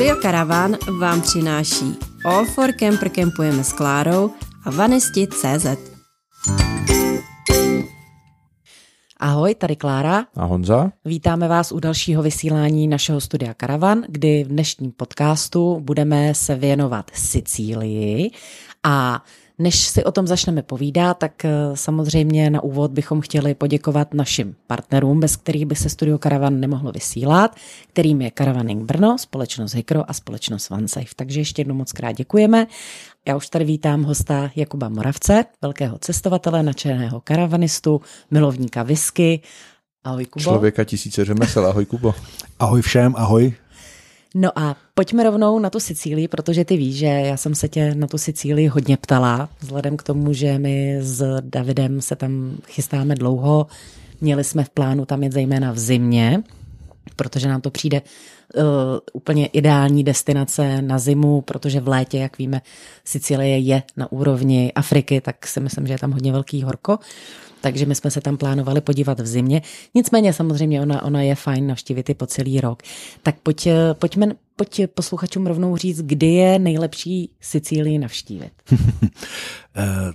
Studio Caravan vám přináší All for Camper Campujeme s Klárou a Vanesti.cz. Ahoj, tady Klára. A Honza. Vítáme vás u dalšího vysílání našeho studia Caravan, kdy v dnešním podcastu budeme se věnovat Sicílii a než si o tom začneme povídat, tak eh, samozřejmě na úvod bychom chtěli poděkovat našim partnerům, bez kterých by se Studio Caravan nemohlo vysílat, kterým je Caravaning Brno, společnost Hikro a společnost OneSafe. Takže ještě jednou moc krát děkujeme. Já už tady vítám hosta Jakuba Moravce, velkého cestovatele, načeného karavanistu, milovníka whisky. Ahoj Kubo. Člověka tisíce řemesel, ahoj Kubo. Ahoj všem, ahoj. No a pojďme rovnou na tu Sicílii, protože ty víš, že já jsem se tě na tu Sicílii hodně ptala, vzhledem k tomu, že my s Davidem se tam chystáme dlouho. Měli jsme v plánu tam jet zejména v zimě, protože nám to přijde uh, úplně ideální destinace na zimu, protože v létě, jak víme, Sicílie je na úrovni Afriky, tak si myslím, že je tam hodně velký horko. Takže my jsme se tam plánovali podívat v zimě. Nicméně samozřejmě ona, ona je fajn navštívit i po celý rok. Tak pojď, eh, pojďme, pojď posluchačům rovnou říct, kdy je nejlepší Sicílii navštívit. Eh,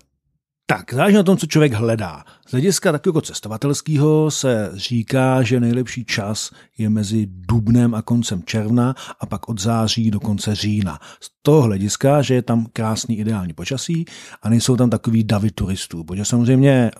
tak, záleží na tom, co člověk hledá. Z hlediska takového cestovatelského se říká, že nejlepší čas je mezi dubnem a koncem června a pak od září do konce října. Z toho hlediska, že je tam krásný ideální počasí a nejsou tam takový davy turistů, protože samozřejmě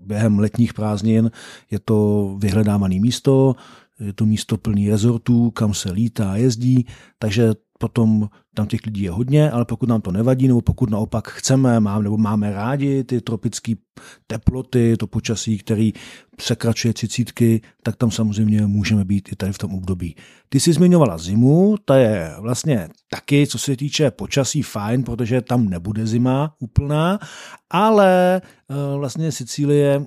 během letních prázdnin je to vyhledávané místo, je to místo plný rezortů, kam se lítá a jezdí, takže potom tam těch lidí je hodně, ale pokud nám to nevadí, nebo pokud naopak chceme, mám, nebo máme rádi ty tropické teploty, to počasí, který překračuje třicítky, tak tam samozřejmě můžeme být i tady v tom období. Ty jsi zmiňovala zimu, ta je vlastně taky, co se týče počasí, fajn, protože tam nebude zima úplná, ale eh, vlastně Sicílie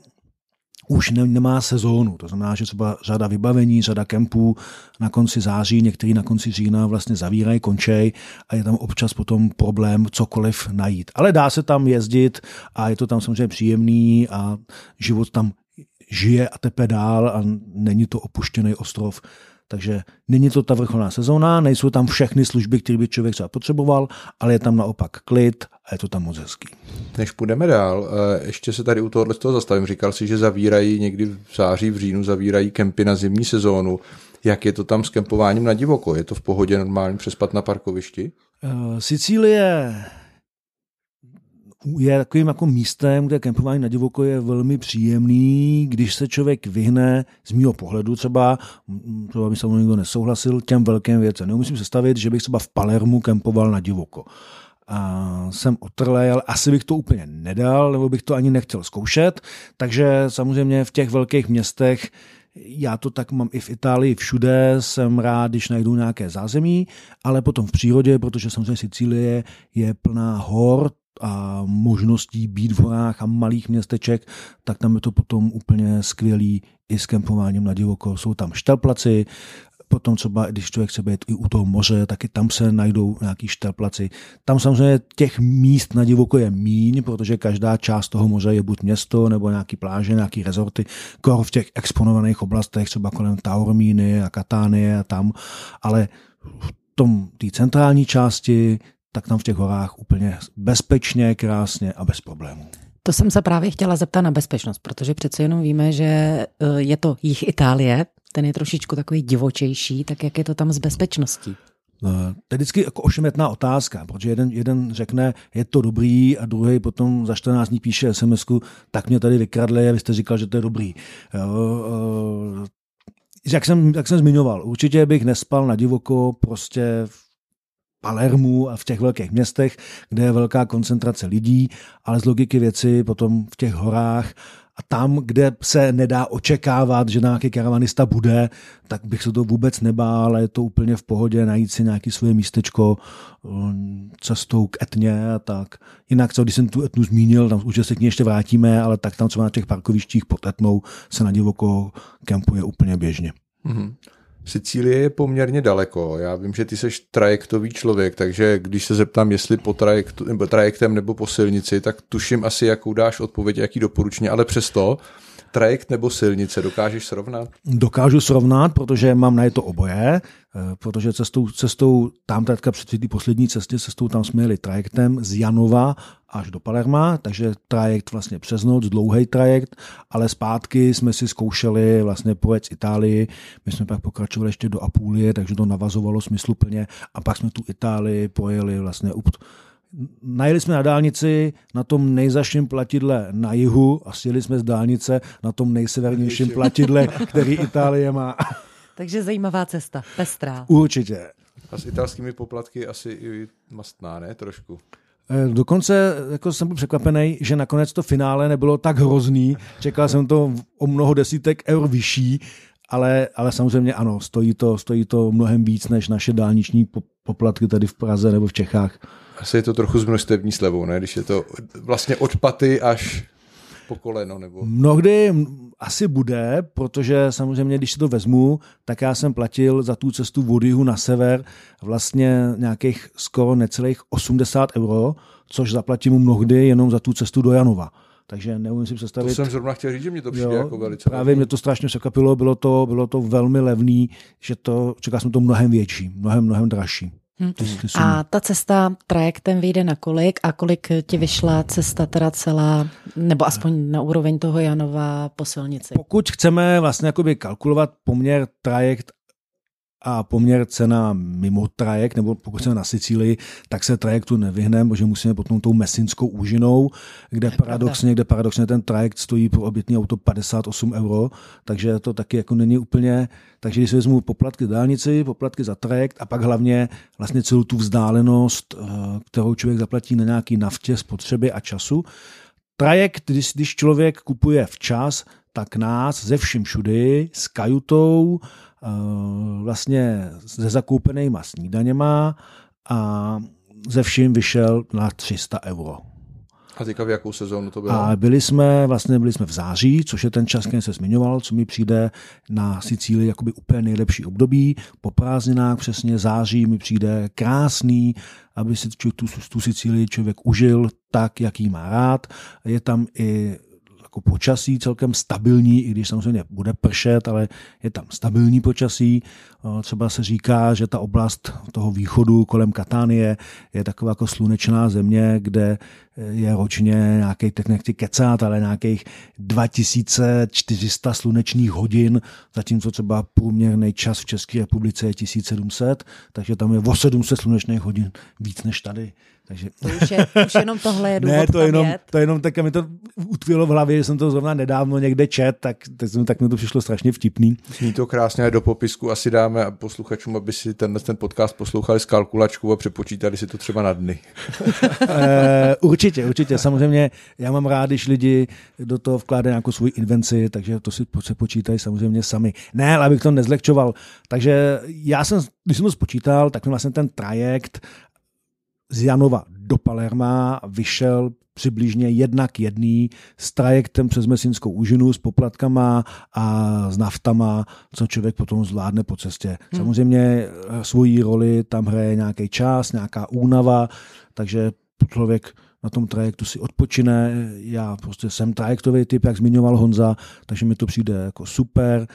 už ne, nemá sezónu. To znamená, že třeba řada vybavení, řada kempů na konci září, některý na konci října vlastně zavírají, končej a je tam občas potom problém cokoliv najít. Ale dá se tam jezdit a je to tam samozřejmě příjemný a život tam žije a tepe dál a není to opuštěný ostrov. Takže není to ta vrcholná sezóna, nejsou tam všechny služby, které by člověk třeba potřeboval, ale je tam naopak klid a je to tam moc hezký. Než půjdeme dál, eh, ještě se tady u tohohle toho zastavím. Říkal si, že zavírají někdy v září, v říjnu, zavírají kempy na zimní sezónu. Jak je to tam s kempováním na divoko? Je to v pohodě normálně přespat na parkovišti? Uh, Sicílie je takovým jako místem, kde kempování na divoko je velmi příjemný, když se člověk vyhne z mého pohledu třeba, třeba by se mnou někdo nesouhlasil, těm velkým věcem. Nemusím se stavit, že bych třeba v Palermu kempoval na divoko. A jsem otrlej, ale asi bych to úplně nedal, nebo bych to ani nechtěl zkoušet. Takže samozřejmě v těch velkých městech já to tak mám i v Itálii, všude jsem rád, když najdu nějaké zázemí, ale potom v přírodě, protože samozřejmě Sicílie je plná hor, a možností být v horách a malých městeček, tak tam je to potom úplně skvělý i s kempováním na divoko. Jsou tam štelplaci, potom třeba, když člověk chce být i u toho moře, taky tam se najdou nějaký štelplaci. Tam samozřejmě těch míst na divoko je míň, protože každá část toho moře je buď město nebo nějaký pláže, nějaký rezorty, kor v těch exponovaných oblastech, třeba kolem Taormíny a Katánie a tam, ale v tom té centrální části tak tam v těch horách úplně bezpečně, krásně a bez problémů. To jsem se právě chtěla zeptat na bezpečnost, protože přece jenom víme, že e, je to jich Itálie, ten je trošičku takový divočejší, tak jak je to tam s bezpečností? No, to je vždycky jako ošemetná otázka, protože jeden, jeden řekne, je to dobrý a druhý potom za 14 dní píše sms tak mě tady vykradli a vy jste říkal, že to je dobrý. Jo, jak jsem, jak jsem zmiňoval, určitě bych nespal na divoko prostě v Palermu a v těch velkých městech, kde je velká koncentrace lidí, ale z logiky věci potom v těch horách a tam, kde se nedá očekávat, že nějaký karavanista bude, tak bych se to vůbec nebál, ale je to úplně v pohodě najít si nějaké svoje místečko um, cestou k etně a tak. Jinak, co když jsem tu etnu zmínil, tam už se k ní ještě vrátíme, ale tak tam třeba na těch parkovištích pod etnou se na divoko kempuje úplně běžně. Mm-hmm. Sicílie je poměrně daleko. Já vím, že ty jsi trajektový člověk, takže když se zeptám, jestli po trajektu, nebo trajektem nebo po silnici, tak tuším asi, jakou dáš odpověď, jaký doporučení, ale přesto trajekt nebo silnice? Dokážeš srovnat? Dokážu srovnat, protože mám na je to oboje, eh, protože cestou, cestou tam teďka před té poslední cestě, cestou tam jsme jeli trajektem z Janova až do Palerma, takže trajekt vlastně přes noc, dlouhý trajekt, ale zpátky jsme si zkoušeli vlastně pojet z Itálii, my jsme pak pokračovali ještě do Apulie, takže to navazovalo smysluplně a pak jsme tu Itálii pojeli vlastně najeli jsme na dálnici na tom nejzaším platidle na jihu a sjeli jsme z dálnice na tom nejsevernějším platidle, který Itálie má. Takže zajímavá cesta, pestrá. Určitě. A s italskými poplatky asi i mastná, ne? Trošku. Eh, dokonce jako jsem byl překvapený, že nakonec to finále nebylo tak hrozný. Čekal jsem to o mnoho desítek eur vyšší, ale, ale samozřejmě ano, stojí to, stojí to mnohem víc než naše dálniční poplatky tady v Praze nebo v Čechách. Asi je to trochu s množstevní slevou, ne? Když je to vlastně od paty až po koleno, nebo... Mnohdy asi bude, protože samozřejmě, když si to vezmu, tak já jsem platil za tu cestu od jihu na sever vlastně nějakých skoro necelých 80 euro, což zaplatím mnohdy jenom za tu cestu do Janova. Takže neumím si představit. To jsem zrovna chtěl říct, že mě to přijde jo, jako velice Právě levný. mě to strašně překvapilo, bylo to, bylo to velmi levný, že to, čekal jsem to mnohem větší, mnohem, mnohem dražší. Hmm. A ta cesta trajektem vyjde na kolik a kolik ti vyšla cesta teda celá, nebo aspoň na úroveň toho Janova po silnici? Pokud chceme vlastně jakoby kalkulovat poměr trajekt a poměr cena mimo trajekt, nebo pokud jsme na Sicílii, tak se trajektu nevyhneme, protože musíme potom tou mesinskou úžinou, kde paradoxně, kde paradoxně ten trajekt stojí pro obytný auto 58 euro, takže to taky jako není úplně, takže když si vezmu poplatky dálnici, poplatky za trajekt a pak hlavně vlastně celou tu vzdálenost, eh, kterou člověk zaplatí na nějaký naftě, spotřeby a času, Trajekt, když, když člověk kupuje včas, tak nás ze vším všudy s kajutou, vlastně se zakoupenýma snídaněma a ze vším vyšel na 300 euro. A teďka v jakou sezónu to bylo? A byli jsme, vlastně byli jsme v září, což je ten čas, který se zmiňoval, co mi přijde na Sicílii jakoby úplně nejlepší období. Po prázdninách přesně září mi přijde krásný, aby si tu, tu Sicílii člověk užil tak, jak jí má rád. Je tam i jako počasí celkem stabilní, i když samozřejmě bude pršet, ale je tam stabilní počasí. Třeba se říká, že ta oblast toho východu kolem Katánie je taková jako slunečná země, kde je ročně nějaký, teď nechci kecat, ale nějakých 2400 slunečních hodin, zatímco třeba průměrný čas v České republice je 1700, takže tam je o 700 slunečných hodin víc než tady. Takže... To už, je, už jenom tohle je důvod Ne, to jenom, to jenom tak mi to utvilo v hlavě, že jsem to zrovna nedávno někde čet, tak, tak, tak mi to přišlo strašně vtipný. Zní to krásně do popisku asi dáme posluchačům, aby si ten, ten podcast poslouchali s kalkulačkou a přepočítali si to třeba na dny. určitě, určitě. Samozřejmě já mám rád, když lidi do toho vkládají nějakou svou invenci, takže to si přepočítají samozřejmě sami. Ne, ale abych to nezlehčoval. Takže já jsem, když jsem to spočítal, tak mi vlastně ten trajekt z Janova do Palerma vyšel přibližně jednak jedný s trajektem přes Mesinskou úžinu s poplatkama a s naftama, co člověk potom zvládne po cestě. Hmm. Samozřejmě eh, svoji roli tam hraje nějaký čas, nějaká únava, takže člověk na tom trajektu si odpočine. Já prostě jsem trajektový typ, jak zmiňoval Honza, takže mi to přijde jako super.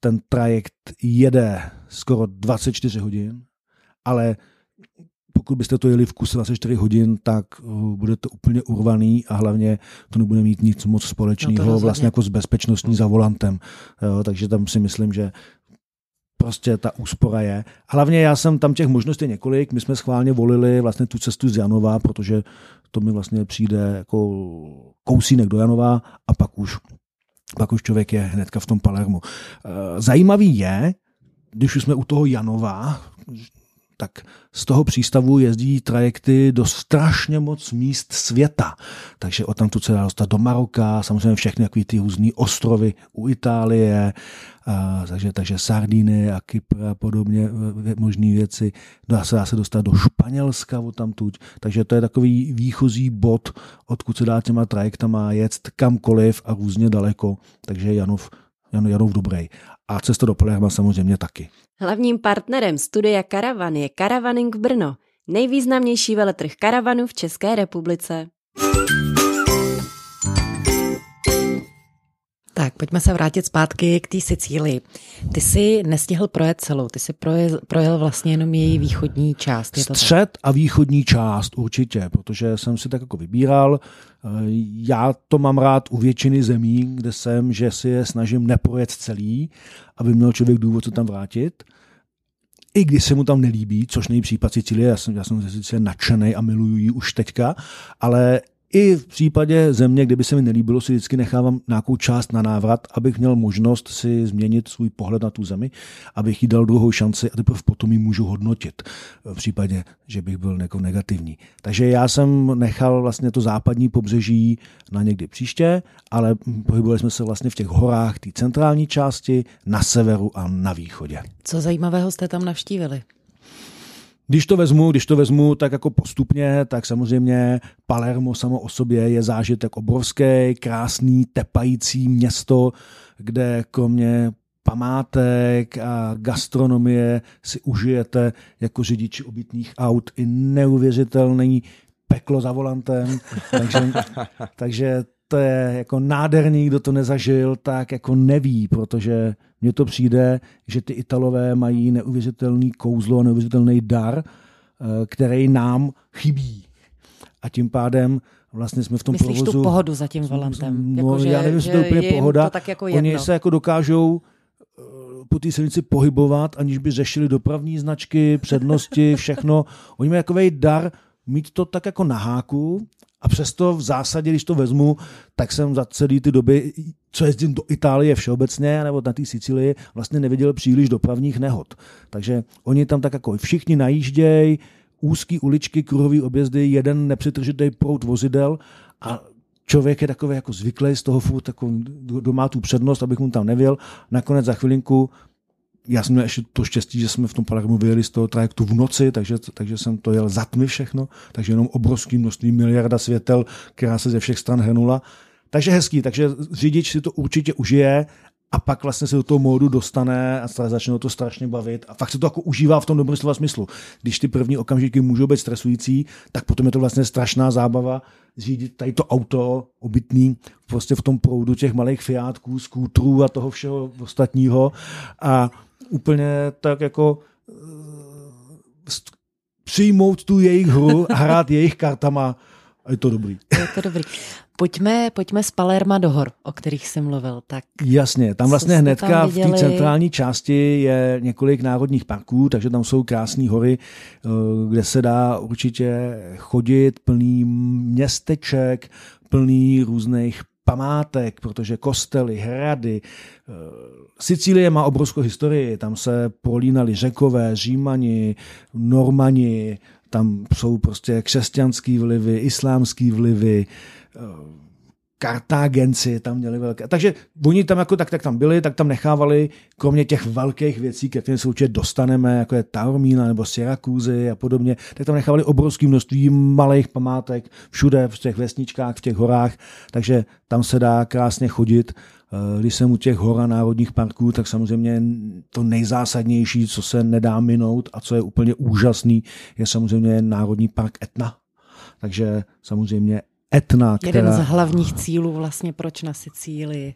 Ten trajekt jede skoro 24 hodin, ale pokud byste to jeli v kuse 24 hodin, tak uh, bude to úplně urvaný a hlavně to nebude mít nic moc společného no vlastně jako s bezpečnostní za volantem. Jo, takže tam si myslím, že prostě ta úspora je. Hlavně já jsem tam těch možností několik, my jsme schválně volili vlastně tu cestu z Janova, protože to mi vlastně přijde jako kousínek do Janova a pak už, pak už člověk je hnedka v tom Palermu. Uh, zajímavý je, když už jsme u toho Janova, tak z toho přístavu jezdí trajekty do strašně moc míst světa. Takže o tam tu se dá dostat do Maroka, samozřejmě všechny takový ty různý ostrovy u Itálie, a, takže, takže Sardíny a Kypr a podobně možné věci. Dá se, dá se dostat do Španělska o tam tuď. Takže to je takový výchozí bod, odkud se dá těma trajektama jet kamkoliv a různě daleko. Takže Janov, Jan, Janov dobrý. A cesta do Palerma samozřejmě taky. Hlavním partnerem studia Karavan je Karavaning Brno, nejvýznamnější veletrh karavanu v České republice. Tak, pojďme se vrátit zpátky k té Sicílii. Ty jsi nestihl projet celou, ty jsi projel, projel vlastně jenom její východní část. Je to Střed tak? a východní část určitě, protože jsem si tak jako vybíral. Eh, já to mám rád u většiny zemí, kde jsem, že si je snažím neprojet celý, aby měl člověk důvod se tam vrátit i když se mu tam nelíbí, což není případ Sicílie, já jsem, já jsem Sicílie nadšený a miluju ji už teďka, ale i v případě země, kdyby se mi nelíbilo, si vždycky nechávám nějakou část na návrat, abych měl možnost si změnit svůj pohled na tu zemi, abych jí dal druhou šanci a teprve potom ji můžu hodnotit v případě, že bych byl jako negativní. Takže já jsem nechal vlastně to západní pobřeží na někdy příště, ale pohybovali jsme se vlastně v těch horách té centrální části, na severu a na východě. Co zajímavého jste tam navštívili? Když to vezmu, když to vezmu tak jako postupně, tak samozřejmě Palermo samo o sobě je zážitek obrovský, krásný, tepající město, kde kromě památek a gastronomie si užijete jako řidiči obytných aut i neuvěřitelný peklo za volantem. takže, takže to je jako nádherný, kdo to nezažil, tak jako neví, protože mně to přijde, že ty Italové mají neuvěřitelný kouzlo, neuvěřitelný dar, eh, který nám chybí. A tím pádem vlastně jsme v tom Myslíš provozu... tu pohodu za tím volantem? No, jako, já nevím, jestli to je úplně pohoda. To tak jako Oni se jako dokážou eh, po té silnici pohybovat, aniž by řešili dopravní značky, přednosti, všechno. Oni mají takový dar mít to tak jako na háku a přesto v zásadě, když to vezmu, tak jsem za celý ty doby, co jezdím do Itálie všeobecně, nebo na té Sicílii, vlastně neviděl příliš dopravních nehod. Takže oni tam tak jako všichni najíždějí, úzký uličky, kruhový objezdy, jeden nepřetržitý prout vozidel a člověk je takový jako zvyklý z toho furt, jako, doma tu přednost, abych mu tam nevěl. Nakonec za chvilinku já jsem měl ještě to štěstí, že jsme v tom Palermu vyjeli z toho trajektu v noci, takže, takže jsem to jel za tmy všechno, takže jenom obrovský množství miliarda světel, která se ze všech stran hrnula. Takže hezký, takže řidič si to určitě užije a pak vlastně se do toho módu dostane a začne to strašně bavit a fakt se to jako užívá v tom dobrém slova smyslu. Když ty první okamžiky můžou být stresující, tak potom je to vlastně strašná zábava řídit tady to auto obytný prostě v tom proudu těch malých fiátků, skútrů a toho všeho ostatního a úplně tak jako uh, přijmout tu jejich hru a hrát jejich kartama a je to dobrý. Je to dobrý. Pojďme, pojďme z Palerma do hor, o kterých jsem mluvil. Tak Jasně, tam vlastně hnedka tam v té centrální části je několik národních parků, takže tam jsou krásné hory, eh, kde se dá určitě chodit, plný městeček, plný různých památek, protože kostely, hrady. Eh, Sicílie má obrovskou historii, tam se prolínali řekové, římani, normani, tam jsou prostě křesťanský vlivy, islámský vlivy, eh, Kartágenci tam měli velké. Takže oni tam jako tak, tak tam byli, tak tam nechávali, kromě těch velkých věcí, ke kterým se určitě dostaneme, jako je Taormína nebo Syrakuzy a podobně, tak tam nechávali obrovské množství malých památek všude, v těch vesničkách, v těch horách, takže tam se dá krásně chodit. Eh, když jsem u těch hor a národních parků, tak samozřejmě to nejzásadnější, co se nedá minout a co je úplně úžasný, je samozřejmě Národní park Etna. Takže samozřejmě Etna, která... Jeden z hlavních cílů vlastně proč na Sicílii.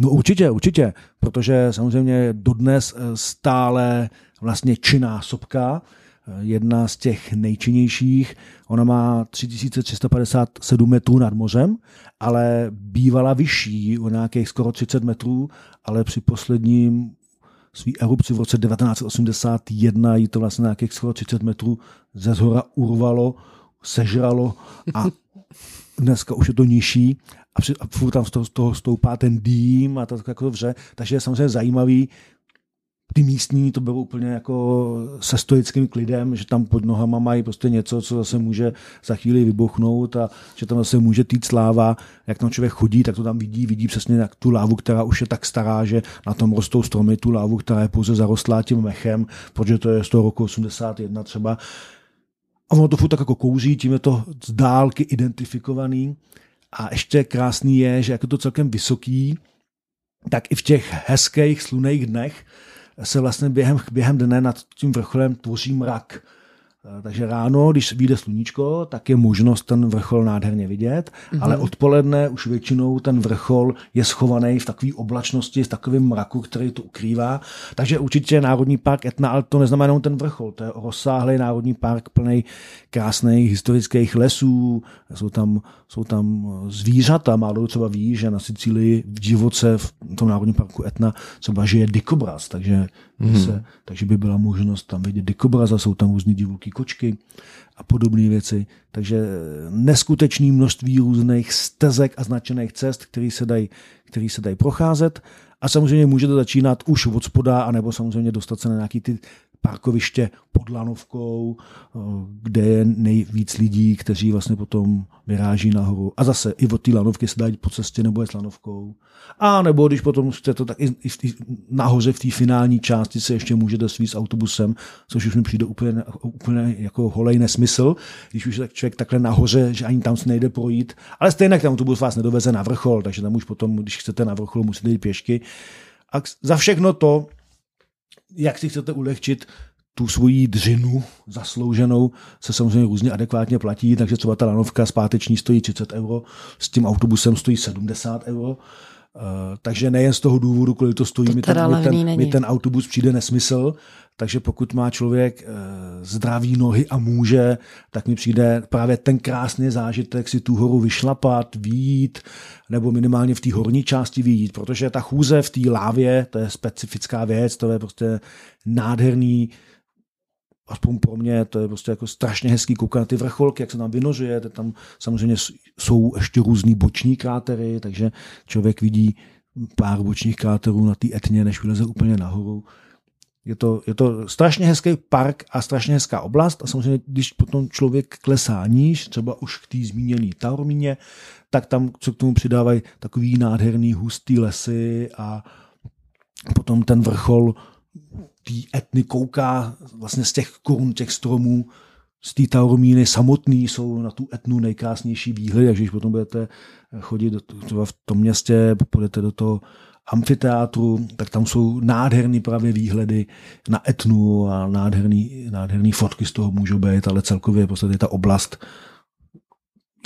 No určitě, určitě, protože samozřejmě dodnes eh, stále vlastně činná sopka, eh, jedna z těch nejčinnějších. Ona má 3357 metrů nad mořem, ale bývala vyšší o nějakých skoro 30 metrů, ale při posledním svý erupci v roce 1981 jí to vlastně nějakých skoro 30 metrů ze zhora urvalo, sežralo a dneska už je to nižší a, při, a furt tam z toho, z toho stoupá ten dým a to jako vře. Takže je samozřejmě zajímavý, ty místní to bylo úplně jako se stoickým klidem, že tam pod nohama mají prostě něco, co zase může za chvíli vybuchnout a že tam zase může týt sláva. Jak tam člověk chodí, tak to tam vidí, vidí přesně jak tu lávu, která už je tak stará, že na tom rostou stromy, tu lávu, která je pouze zarostlá tím mechem, protože to je z toho roku 81 třeba. A ono to furt tak jako kouří, tím je to z dálky identifikovaný. A ještě krásný je, že jako to celkem vysoký, tak i v těch hezkých sluných dnech se vlastně během, během dne nad tím vrcholem tvoří mrak. Eh, takže ráno, když vyjde sluníčko, tak je možnost ten vrchol nádherně vidět, mm-hmm. ale odpoledne už většinou ten vrchol je schovaný v takové oblačnosti, v takovém mraku, který to ukrývá. Takže určitě Národní park Etna, ale to neznamená jenom ten vrchol, to je rozsáhlý Národní park plný krásných historických lesů, jsou tam, jsou tam zvířata, málo třeba ví, že na Sicílii v divoce v tom Národním parku Etna třeba žije dikobraz, takže, mm-hmm. se, takže by byla možnost tam vidět dikobraza, jsou tam různý divoký kočky a podobné věci. Takže neskutečné množství různých stezek a značených cest, které se dají který se dají procházet. A samozřejmě můžete začínat už od spoda, anebo samozřejmě dostat se na nějaký ty parkoviště pod lanovkou, eh, kde je nejvíc lidí, kteří vlastně potom vyráží nahoru. A zase i od té lanovky se dají po cestě nebo je s lanovkou. A nebo když potom to tak i, i v nahoře v té finální části se ještě můžete svít s autobusem, což už mi přijde úplně, úplně jako holej nesmysl, když už je člověk takhle nahoře, že ani tam se nejde projít. Ale stejně tam autobus vás nedoveze na vrchol, takže tam už potom, když chcete na vrchol, musíte jít pěšky. A za všechno to jak si chcete ulehčit tu svoji dřinu zaslouženou se samozřejmě různě adekvátně platí, takže třeba ta lanovka zpáteční stojí 30 euro, s tím autobusem stojí 70 euro, Uh, takže nejen z toho důvodu, kolik to stojí, to mi, ten, mi, ten, mi ten autobus přijde nesmysl, takže pokud má člověk uh, zdraví nohy a může, tak mi přijde právě ten krásný zážitek si tu horu vyšlapat, výjít, nebo minimálně v té horní části výjít, protože ta chůze v té lávě, to je specifická věc, to je prostě nádherný, aspoň pro mě, to je prostě jako strašně hezký koukat na ty vrcholky, jak se tam vynožuje, tam samozřejmě jsou ještě různý boční krátery, takže člověk vidí pár bočních kráterů na té etně, než vyleze úplně nahoru. Je to, je to strašně hezký park a strašně hezká oblast a samozřejmě, když potom člověk klesá níž, třeba už k té zmíněné Taormíně, tak tam co k tomu přidávají takový nádherný hustý lesy a potom ten vrchol té etny kouká vlastně z těch korun těch stromů, z té taormíny samotný jsou na tu etnu nejkrásnější výhledy, takže když potom budete chodit do, třeba v tom městě, půjdete do toho amfiteátru, tak tam jsou nádherný právě výhledy na etnu a nádherný, nádherný fotky z toho můžou být, ale celkově prostě ta oblast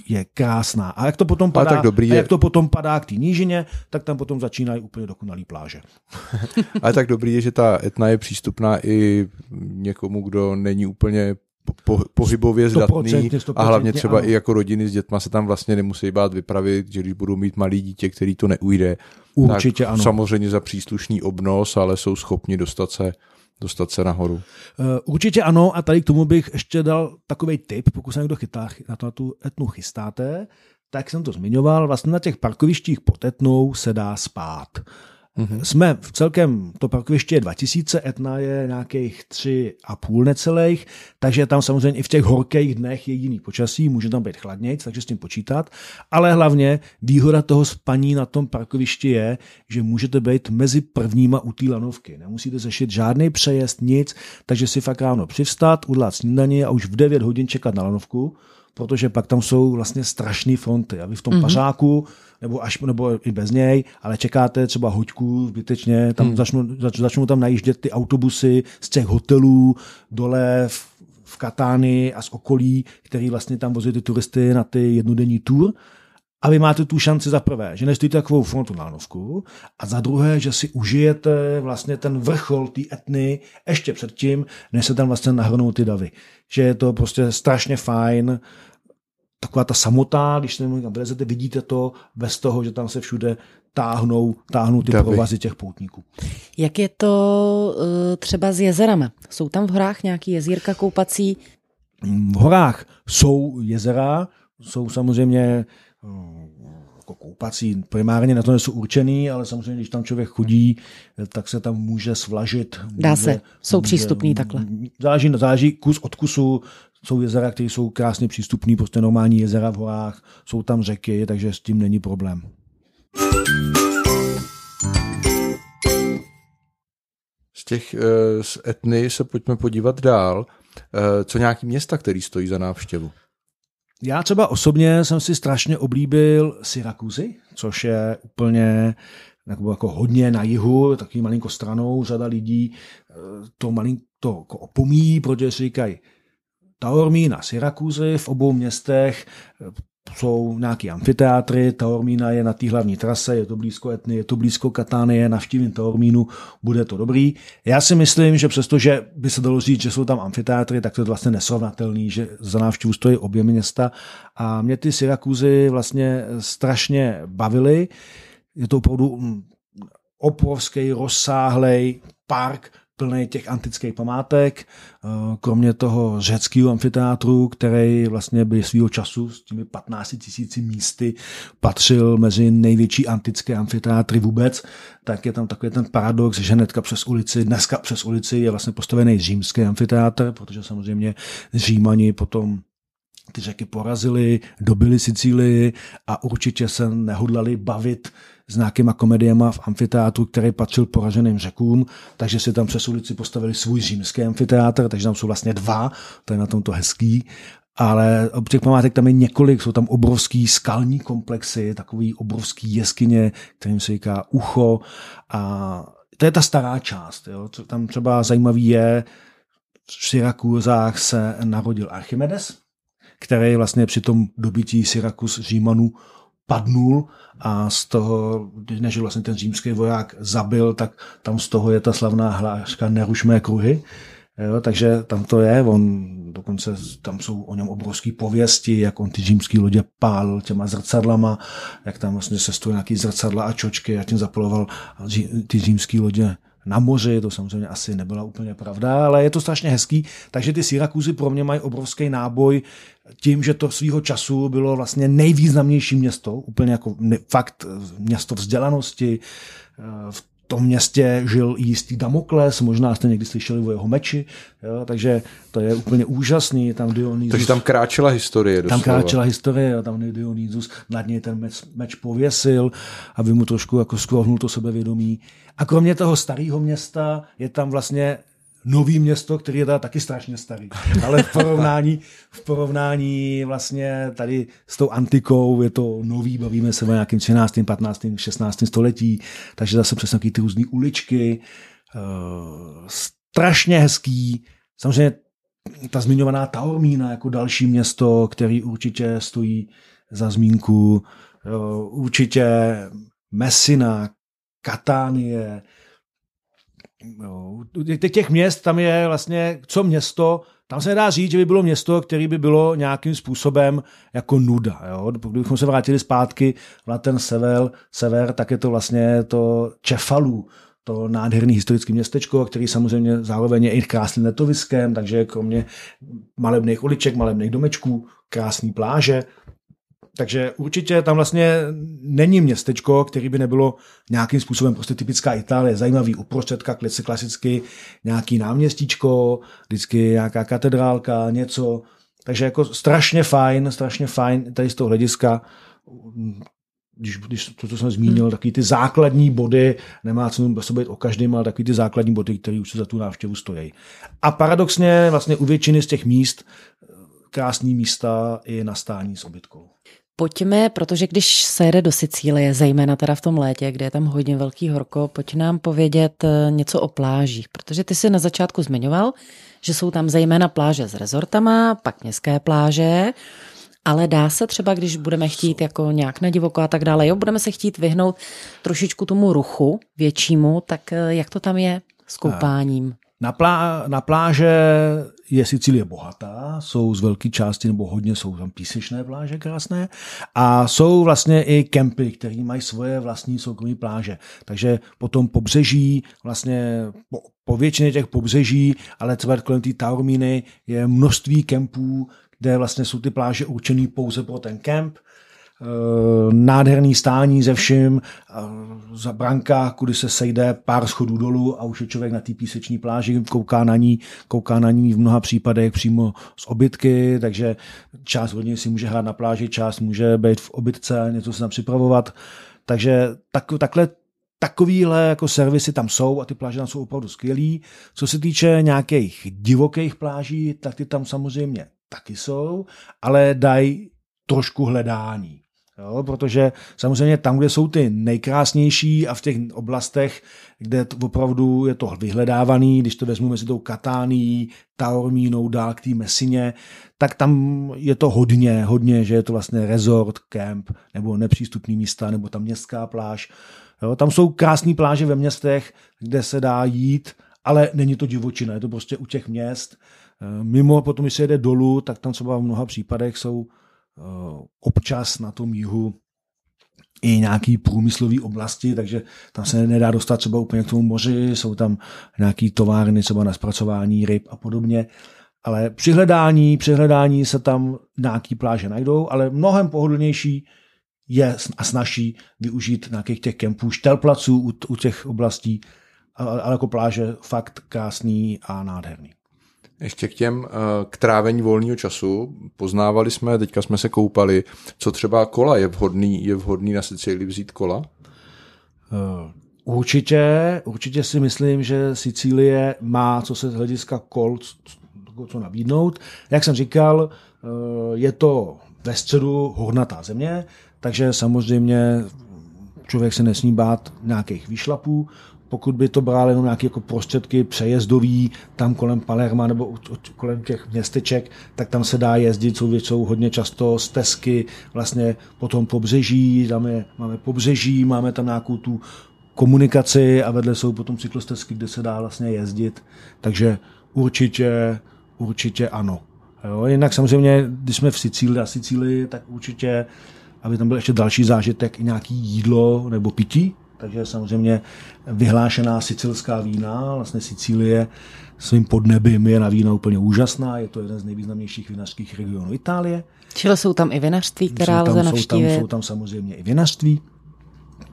je krásná. A jak to potom padá, tak dobrý je... jak to potom padá k té nížině, tak tam potom začínají úplně dokonalý pláže. Ale tak dobrý je, že ta etna je přístupná i někomu, kdo není úplně po, pohybově zdatný a hlavně třeba ano. i jako rodiny s dětma se tam vlastně nemusí bát vypravit, že když budou mít malý dítě, který to neujde, Určitě tak ano. samozřejmě za příslušný obnos, ale jsou schopni dostat se dostat se nahoru. Eh, určitě ano a tady k tomu bych ještě dal takový tip, pokud se někdo chytá, na to na tu etnu chystáte, tak jsem to zmiňoval, vlastně na těch parkovištích pod etnou se dá spát. Mm-hmm. Jsme v celkem, to parkoviště je 2000, Etna je nějakých tři a půl necelých, takže tam samozřejmě i v těch horkých dnech je jiný počasí, může tam být chladnějc, takže s tím počítat, ale hlavně výhoda toho spaní na tom parkovišti je, že můžete být mezi prvníma u té lanovky. Nemusíte řešit žádný přejezd, nic, takže si fakt ráno přivstat, udělat snídaní a už v 9 hodin čekat na lanovku, protože pak tam jsou vlastně strašné fronty. A vy v tom mm-hmm. pařáku, nebo, až, nebo i bez něj, ale čekáte třeba hoďku zbytečně, tam mm. začnou, zač, začnou tam najíždět ty autobusy z těch hotelů dole v, v Katány a z okolí, který vlastně tam vozí ty turisty na ty jednodenní tour. A vy máte tu šanci za prvé, že nestojíte takovou frontonálovku a za druhé, že si užijete vlastně ten vrchol té etny ještě předtím, než se tam vlastně nahrnou ty davy. Že je to prostě strašně fajn, taková ta samota, když se tam vylezete, vidíte to bez toho, že tam se všude táhnou, táhnou ty Davy. provazy těch poutníků. Jak je to uh, třeba s jezerama? Jsou tam v horách nějaký jezírka koupací? V horách jsou jezera, jsou samozřejmě jako koupací, primárně na to nejsou určený, ale samozřejmě, když tam člověk chodí, tak se tam může svlažit. Dá může, se, jsou může, přístupný takhle. Záleží, záleží kus od kusu, jsou jezera, které jsou krásně přístupné, prostě normální jezera v horách, jsou tam řeky, takže s tím není problém. Z těch eh, z etny se pojďme podívat dál. Eh, co nějaký města, který stojí za návštěvu? Já třeba osobně jsem si strašně oblíbil Syrakuzy, což je úplně jako, jako hodně na jihu, takový malinko stranou, řada lidí eh, to malinko jako opomíjí, protože si říkají, Taormín a Syrakuzy v obou městech jsou nějaký amfiteátry, Taormína je na té hlavní trase, je to blízko Etny, je to blízko Katánie, navštívím Taormínu, bude to dobrý. Já si myslím, že přestože by se dalo říct, že jsou tam amfiteátry, tak to je vlastně nesrovnatelný, že za návštěvu stojí obě města a mě ty Syrakuzy vlastně strašně bavily. Je to opravdu mm, obrovský, rozsáhlej park, plný těch antických památek, eh, kromě toho řeckého amfiteátru, který vlastně by svýho času s těmi 15 tisíci místy patřil mezi největší antické amfiteátry vůbec, tak je tam takový ten paradox, že hnedka přes ulici, dneska přes ulici je vlastně postavený římský amfiteátr, protože samozřejmě Římani potom ty řeky porazili, dobili Sicílii a určitě se nehodlali bavit s nějakýma komediema v amfiteátru, který patřil poraženým řekům, takže si tam přes ulici postavili svůj římský amfiteátr, takže tam jsou vlastně dva, to je na tomto hezký. Ale těch památek tam je několik, jsou tam obrovský skalní komplexy, takový obrovský jeskyně, kterým se říká ucho a to je ta stará část. Jo. Co tam třeba zajímavý je, v Syrakuzách se narodil Archimedes, který vlastně při tom dobytí Syrakus Římanů padnul a z toho, než vlastně ten římský voják zabil, tak tam z toho je ta slavná hláška Nerušmé kruhy. Jo, takže tam to je, on dokonce tam jsou o něm obrovské pověsti, jak on ty římský lodě pál těma zrcadlama, jak tam vlastně se stojí nějaký zrcadla a čočky a tím zapaloval ty římský lodě na moři, to samozřejmě asi nebyla úplně pravda, ale je to strašně hezký, takže ty Syrakuzy pro mě mají obrovský náboj tím, že to svýho času bylo vlastně nejvýznamnější město, úplně jako fakt město vzdělanosti, v tom městě žil jistý Damokles, možná jste někdy slyšeli o jeho meči, jo, takže to je úplně úžasný. Tam Dionysus, takže tam kráčela historie. Doslova. Tam kráčela historie, jo, tam Dionysus nad něj ten meč, meč pověsil, aby mu trošku jako sklohnul to sebevědomí. A kromě toho starého města je tam vlastně nový město, který je teda taky strašně starý. Ale v porovnání, v porovnání vlastně tady s tou antikou je to nový, bavíme se o nějakým 13., 15., 16. století, takže zase přes nějaké ty různé uličky. Uh, strašně hezký. Samozřejmě ta zmiňovaná Taormína jako další město, který určitě stojí za zmínku. Uh, určitě Messina, Katánie, No, těch měst tam je vlastně, co město, tam se nedá říct, že by bylo město, které by bylo nějakým způsobem jako nuda. Jo? Kdybychom se vrátili zpátky na ten sever, sever, tak je to vlastně to Čefalu, to nádherný historické městečko, který samozřejmě zároveň je i krásným letoviskem, takže kromě malebných uliček, malebných domečků, krásné pláže, takže určitě tam vlastně není městečko, který by nebylo nějakým způsobem prostě typická Itálie, zajímavý uprostředka, klasicky nějaký náměstíčko, vždycky nějaká katedrálka, něco. Takže jako strašně fajn, strašně fajn tady z toho hlediska, když, když to, co jsem zmínil, hmm. takový ty základní body, nemá cenu se být o každém, ale takový ty základní body, které už se za tu návštěvu stojí. A paradoxně vlastně u většiny z těch míst krásný místa i na stání s obytkou. Pojďme, protože když se jede do Sicílie, zejména teda v tom létě, kde je tam hodně velký horko, pojď nám povědět eh, něco o plážích, protože ty si na začátku zmiňoval, že jsou tam zejména pláže s rezortama, pak městské pláže, ale dá se třeba, když budeme chtít jako nějak na divoko a tak dále, jo, budeme se chtít vyhnout trošičku tomu ruchu většímu, tak eh, jak to tam je s koupáním? Na, plá, na pláže je Sicílie bohatá, jsou z velké části nebo hodně jsou tam písečné pláže krásné a jsou vlastně i kempy, které mají svoje vlastní soukromé pláže. Takže po tom pobřeží, vlastně po, po většině těch pobřeží, ale třeba kolem té Taormíny je množství kempů, kde vlastně jsou ty pláže určené pouze pro ten kemp nádherný stání ze vším, za branka, kudy se sejde pár schodů dolů a už je člověk na té píseční pláži, kouká na ní, kouká na ní v mnoha případech přímo z obytky, takže část hodně si může hrát na pláži, část může být v obytce a něco se tam připravovat. Takže tak, takhle takovýhle jako servisy tam jsou a ty pláže tam jsou opravdu skvělý. Co se týče nějakých divokých pláží, tak ty tam samozřejmě taky jsou, ale dají trošku hledání. Jo, protože samozřejmě tam, kde jsou ty nejkrásnější a v těch oblastech, kde to opravdu je to vyhledávaný, když to vezmu mezi tou Katánií, Taormínou, dál k té Mesině, tak tam je to hodně, hodně, že je to vlastně resort, camp, nebo nepřístupný místa, nebo tam městská pláž. Jo, tam jsou krásné pláže ve městech, kde se dá jít, ale není to divočina, je to prostě u těch měst. Eh, mimo, potom, když se jede dolů, tak tam třeba v mnoha případech jsou občas na tom jihu i nějaký průmyslový oblasti, takže tam se nedá dostat třeba úplně k tomu moři, jsou tam nějaký továrny třeba na zpracování ryb a podobně. Ale při hledání, při hledání se tam nějaký pláže najdou, ale mnohem pohodlnější je a snaží využít nějakých těch kempů, štelplaců u, u těch oblastí, ale jako pláže fakt krásný a nádherný. Ještě k těm, eh, k trávení volného času. Poznávali jsme, teďka jsme se koupali, co třeba kola je vhodný, je vhodný na Sicílii vzít kola? Eh, určitě, určitě si myslím, že Sicílie má, co se z hlediska kol, co nabídnout. Jak jsem říkal, eh, je to ve středu hornatá země, takže samozřejmě člověk se nesmí bát nějakých výšlapů. Pokud by to bral jenom nějaké jako prostředky přejezdový, tam kolem Palerma nebo kolem těch městeček, tak tam se dá jezdit, jsou většinou hodně často stezky, vlastně potom pobřeží, tam je, máme pobřeží, máme tam nějakou tu komunikaci a vedle jsou potom cyklostezky, kde se dá vlastně jezdit. Takže určitě, určitě ano. Jo, jinak samozřejmě, když jsme v Sicílii a Sicílii, tak určitě aby tam byl ještě další zážitek, i nějaký jídlo nebo pití. Takže samozřejmě vyhlášená sicilská vína, vlastně Sicílie svým podnebím je na víno úplně úžasná, je to jeden z nejvýznamnějších vinařských regionů Itálie. Čili jsou tam i vinařství, která jsou tam, lze navštívit? Jsou tam, jsou tam samozřejmě i vinařství.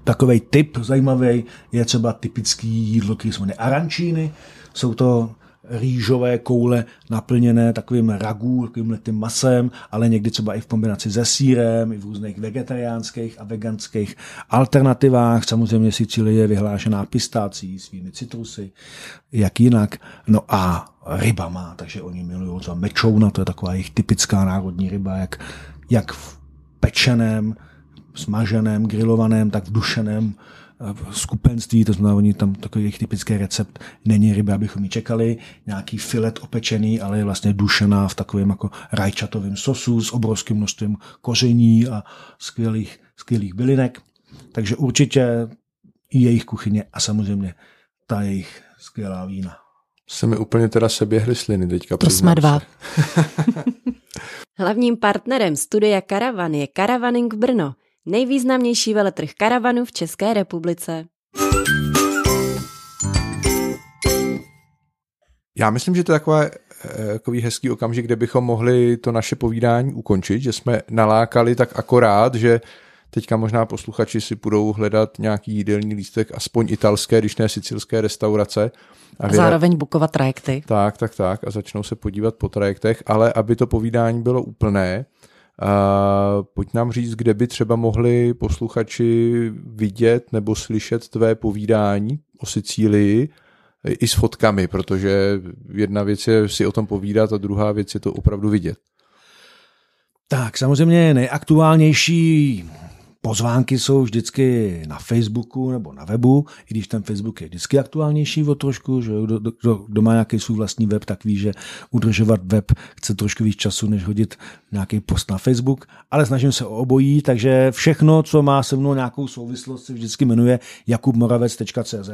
Takový typ zajímavý je třeba typický jídlo, který se jmenuje arancíny. Jsou to rýžové koule naplněné takovým ragů, takovým tím masem, ale někdy třeba i v kombinaci se sírem, i v různých vegetariánských a veganských alternativách. Samozřejmě Sicílie je vyhlášená pistácí, svými citrusy, jak jinak. No a ryba má, takže oni milují třeba mečouna, to je taková jejich typická národní ryba, jak, jak v pečeném, smaženém, grilovaném, tak v dušeném skupenství, to znamená, oni tam takový jejich typický recept není ryba, abychom ji čekali, nějaký filet opečený, ale je vlastně dušená v takovém jako rajčatovém sosu s obrovským množstvím koření a skvělých, skvělých bylinek. Takže určitě i jejich kuchyně a samozřejmě ta jejich skvělá vína. Se mi úplně teda seběhly sliny teďka. To jsme dva. Hlavním partnerem studia Karavan je Karavaning Brno – nejvýznamnější veletrh karavanu v České republice. Já myslím, že to je taková, eh, takový hezký okamžik, kde bychom mohli to naše povídání ukončit, že jsme nalákali tak akorát, že teďka možná posluchači si budou hledat nějaký jídelní lístek, aspoň italské, když ne sicilské restaurace. A, a zároveň bukovat trajekty. Tak, tak, tak a začnou se podívat po trajektech, ale aby to povídání bylo úplné, Uh, pojď nám říct, kde by třeba mohli posluchači vidět nebo slyšet tvé povídání o Sicílii i s fotkami, protože jedna věc je si o tom povídat a druhá věc je to opravdu vidět. Tak, samozřejmě nejaktuálnější Pozvánky jsou vždycky na Facebooku nebo na webu, i když ten Facebook je vždycky aktuálnější o trošku, že kdo, kdo, kdo má nějaký svůj vlastní web, tak ví, že udržovat web chce trošku víc času, než hodit nějaký post na Facebook, ale snažím se o obojí, takže všechno, co má se mnou nějakou souvislost, se vždycky jmenuje jakubmoravec.cz,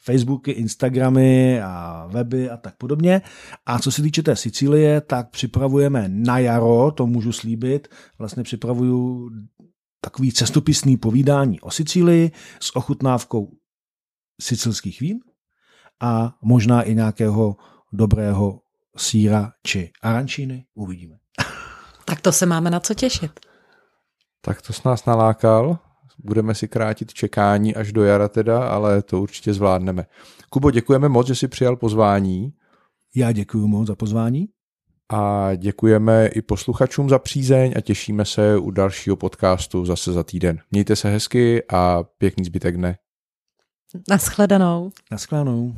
Facebooky, Instagramy a weby a tak podobně. A co se týče té Sicílie, tak připravujeme na jaro, to můžu slíbit, vlastně připravuju takový cestopisný povídání o Sicílii s ochutnávkou sicilských vín a možná i nějakého dobrého síra či arančíny. Uvidíme. Tak to se máme na co těšit. Tak to s nás nalákal. Budeme si krátit čekání až do jara teda, ale to určitě zvládneme. Kubo, děkujeme moc, že jsi přijal pozvání. Já děkuji moc za pozvání a děkujeme i posluchačům za přízeň a těšíme se u dalšího podcastu zase za týden. Mějte se hezky a pěkný zbytek dne. Naschledanou. Naschledanou.